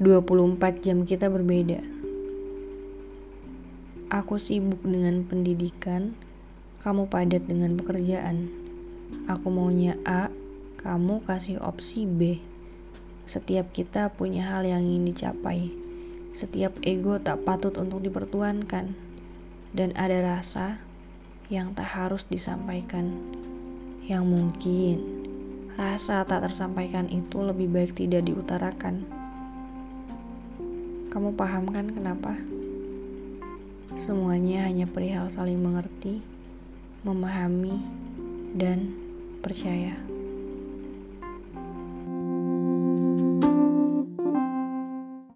24 jam kita berbeda. Aku sibuk dengan pendidikan, kamu padat dengan pekerjaan. Aku maunya A, kamu kasih opsi B. Setiap kita punya hal yang ingin dicapai. Setiap ego tak patut untuk dipertuankan. Dan ada rasa yang tak harus disampaikan. Yang mungkin rasa tak tersampaikan itu lebih baik tidak diutarakan. Kamu paham kan kenapa? Semuanya hanya perihal saling mengerti, memahami, dan percaya.